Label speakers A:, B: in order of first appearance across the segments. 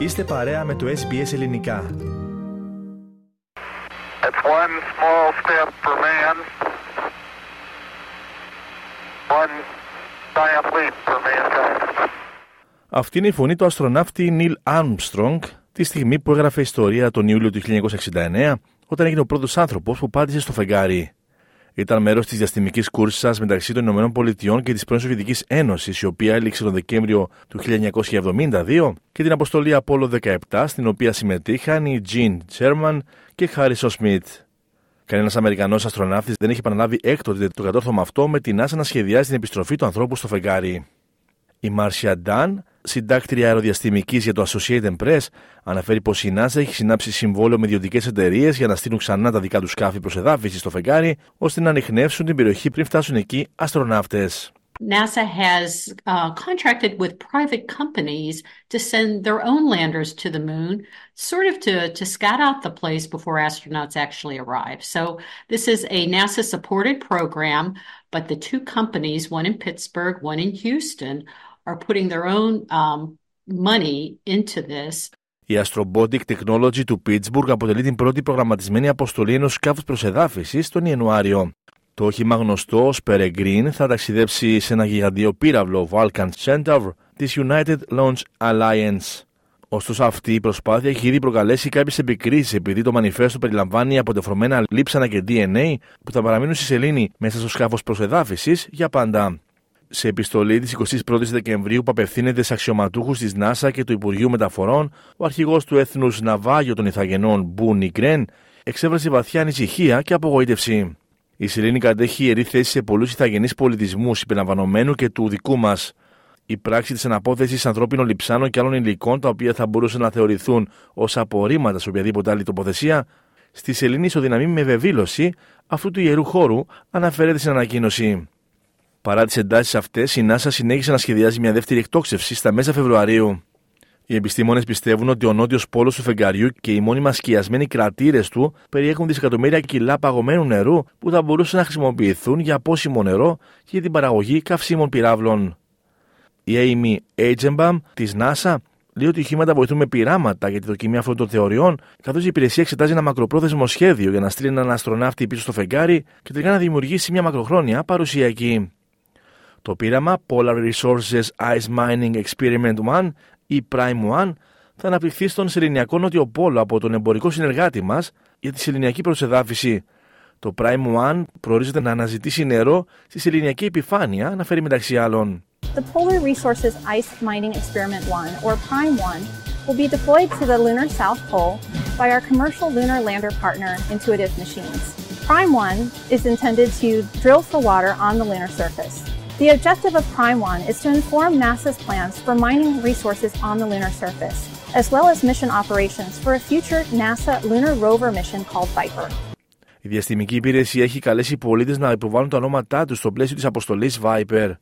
A: Είστε παρέα με το SBS Ελληνικά.
B: It's one small step for man, one giant leap for mankind.
A: Αυτή είναι η φωνή του αστροναύτη Νίλ Armstrong τη στιγμή που έγραφε ιστορία τον Ιούλιο του 1969 όταν έγινε ο πρώτος άνθρωπος που πάτησε στο φεγγάρι. Ήταν μέρος της διαστημικής κούρσα μεταξύ των Ηνωμένων Πολιτειών και της πρώην Σοβιετικής Ένωσης, η οποία έληξε τον Δεκέμβριο του 1972, και την αποστολή Απόλο 17, στην οποία συμμετείχαν οι Gene Sherman και Harrison Smith. Κανένας Αμερικανός αστροναύτης δεν έχει επαναλάβει έκτοτε το κατόρθωμα αυτό με την NASA να σχεδιάσει την επιστροφή του ανθρώπου στο φεγγάρι. Η Μάρσια Ντάν, συντάκτρια αεροδιαστημική για το Associated Press, αναφέρει πω η NASA έχει συνάψει συμβόλαιο με ιδιωτικέ εταιρείε για να στείλουν ξανά τα δικά του σκάφη προ εδάφιση στο φεγγάρι, ώστε να ανοιχνεύσουν την περιοχή πριν φτάσουν εκεί αστροναύτε.
C: NASA has uh, contracted with private companies to send their own landers to the moon, sort of to, to scout out the place before astronauts actually arrive. So, this is a NASA supported program, but the two companies, one in Pittsburgh, one in Houston, are putting their own um, money into this.
A: Η Astrobotic Technology του Pittsburgh αποτελεί την πρώτη προγραμματισμένη αποστολή ενός σκάφους προσεδάφισης τον Ιανουάριο. Το όχημα γνωστό ως Peregrine θα ταξιδέψει σε ένα γιγαντίο πύραυλο Vulcan Centaur της United Launch Alliance. Ωστόσο, αυτή η προσπάθεια έχει ήδη προκαλέσει κάποιες επικρίσεις επειδή το μανιφέστο περιλαμβάνει αποτεφρωμένα λείψανα και DNA που θα παραμείνουν στη σελήνη μέσα στο σκάφος προσεδάφισης για πάντα. Σε επιστολή της 21η Δεκεμβρίου που απευθύνεται σε αξιωματούχους της NASA και του Υπουργείου Μεταφορών, ο αρχηγός του Έθνους Ναυάγιο των Ιθαγενών Μπού Νικρέν εξέφρασε βαθιά ανησυχία και απογοήτευση. Η σελήνη κατέχει ιερή θέση σε πολλούς ηθαγενεί πολιτισμούς συμπεριλαμβανομένου και του δικού μας. Η πράξη της αναπόθεσης ανθρώπινων λιψάνων και άλλων υλικών, τα οποία θα μπορούσαν να θεωρηθούν ως απορρίμματα σε οποιαδήποτε άλλη τοποθεσία, στη σελήνη ισοδυναμεί με βεβήλωση αυτού του ιερού χώρου, αναφέρεται στην ανακοίνωση. Παρά τις εντάσεις αυτές, η NASA συνέχισε να σχεδιάζει μια δεύτερη εκτόξευση στα μέσα Φεβρουαρίου. Οι επιστήμονες πιστεύουν ότι ο νότιος πόλος του φεγγαριού και οι μόνιμα σκιασμένοι κρατήρες του περιέχουν δισεκατομμύρια κιλά παγωμένου νερού που θα μπορούσαν να χρησιμοποιηθούν για πόσιμο νερό και για την παραγωγή καυσίμων πυράβλων. Η Amy Agenbaum της NASA λέει ότι οι χήματα βοηθούν με πειράματα για τη δοκιμή αυτών των θεωριών, καθώς η υπηρεσία εξετάζει ένα μακροπρόθεσμο σχέδιο για να στείλει έναν αστροναύτη πίσω στο φεγγάρι και τελικά να δημιουργήσει μια μακροχρόνια παρουσία εκεί. Το πείραμα Polar Resources Ice Mining Experiment 1 ή Prime 1 θα αναπτυχθεί στον Σεληνιακό Νότιο Πόλο από τον εμπορικό συνεργάτη μα για τη σεληνιακή προσεδάφιση. Το Prime 1 προορίζεται να αναζητήσει νερό στη σεληνιακή επιφάνεια, αναφέρει μεταξύ άλλων.
D: The Polar Resources Ice Mining Experiment 1, or Prime 1, will be deployed to the lunar South Pole by our commercial lunar lander partner, Intuitive Machines. Prime 1 is intended to drill for water on the lunar surface. The objective of Prime 1 is to inform NASA's plans for mining resources on the lunar surface, as well as mission operations for a future NASA lunar rover mission called Viper.
A: Η διαστημική υπηρεσία έχει καλέσει πολίτες να υποβάλουν τα ονόματά τους στο πλαίσιο της αποστολής Viper.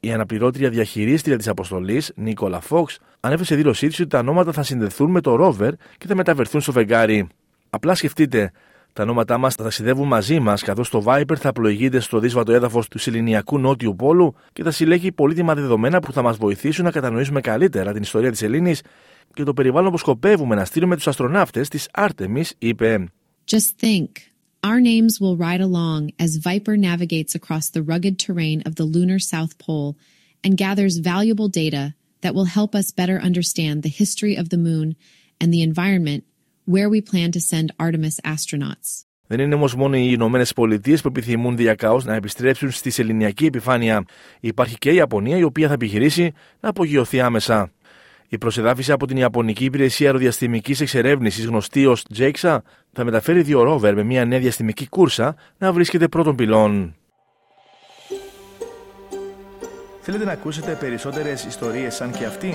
A: Η αναπληρώτρια διαχειρίστρια της αποστολής, Νίκολα Φόξ, ανέφερε σε δήλωσή της ότι τα ονόματα θα συνδεθούν με το ρόβερ και θα μεταφερθούν στο φεγγάρι. Απλά σκεφτείτε, τα ονόματά μας θα ταξιδεύουν μαζί μας, καθώς το Viper θα πλοηγείται στο δύσβατο έδαφος του Σεληνιακού Νότιου Πόλου και θα συλλέγει πολύτιμα δεδομένα που θα μας βοηθήσουν να κατανοήσουμε καλύτερα την ιστορία της Ελλήνης και το περιβάλλον που σκοπεύουμε να στείλουμε τους αστροναύτες της Artemis, είπε.
E: Just think. Our names will ride along as Viper navigates across the rugged terrain of the lunar South Pole and gathers valuable data that will help us better understand the history of the moon and the environment where we plan to send Artemis astronauts.
A: Δεν είναι όμως μόνο οι Ηνωμένες Πολιτείες που επιθυμούν διακάω να επιστρέψουν στη σεληνιακή επιφάνεια. Υπάρχει και η Ιαπωνία, η οποία θα επιχειρήσει να απογειωθεί άμεσα. Η προσεδάφιση από την Ιαπωνική Υπηρεσία Αεροδιαστημικής Εξερεύνησης, γνωστή ως JAXA, θα μεταφέρει δύο ρόβερ με μια νέα διαστημική κούρσα να βρίσκεται πρώτων πυλών. Θέλετε να ακούσετε περισσότερες ιστορίες σαν και αυτήν;